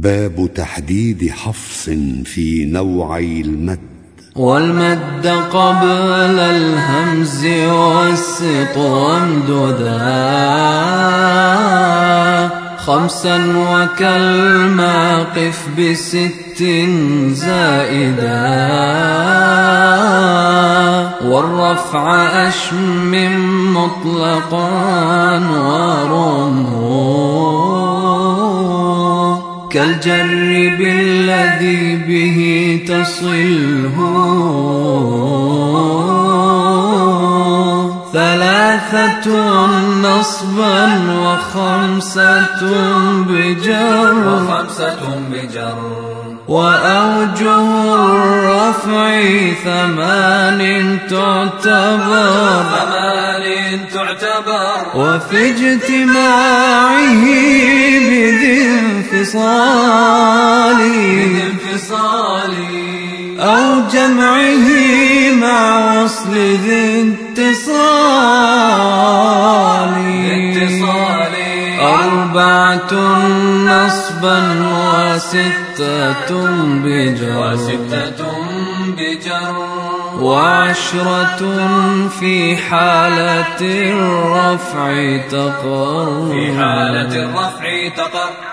باب تحديد حفص في نوعي المد. والمد قبل الهمز والسط وامددا. خمسا وكالما قف بست زائدا. والرفع أشمم مطلقا ورمه كالجر بالذي به تصله. ثلاثة نصبا وخمسة بجر. وخمسة بجر. وأوجه الرفع ثمان تعتبر. ثمان تعتبر. وفي اجتماعه انفصال انفصال أو جمعه مع وصل ذي اتصال اتصال أربعة نصبا وستة بجر. وستة بجر. وعشرة في حالة الرفع تقر. في حالة الرفع تقر.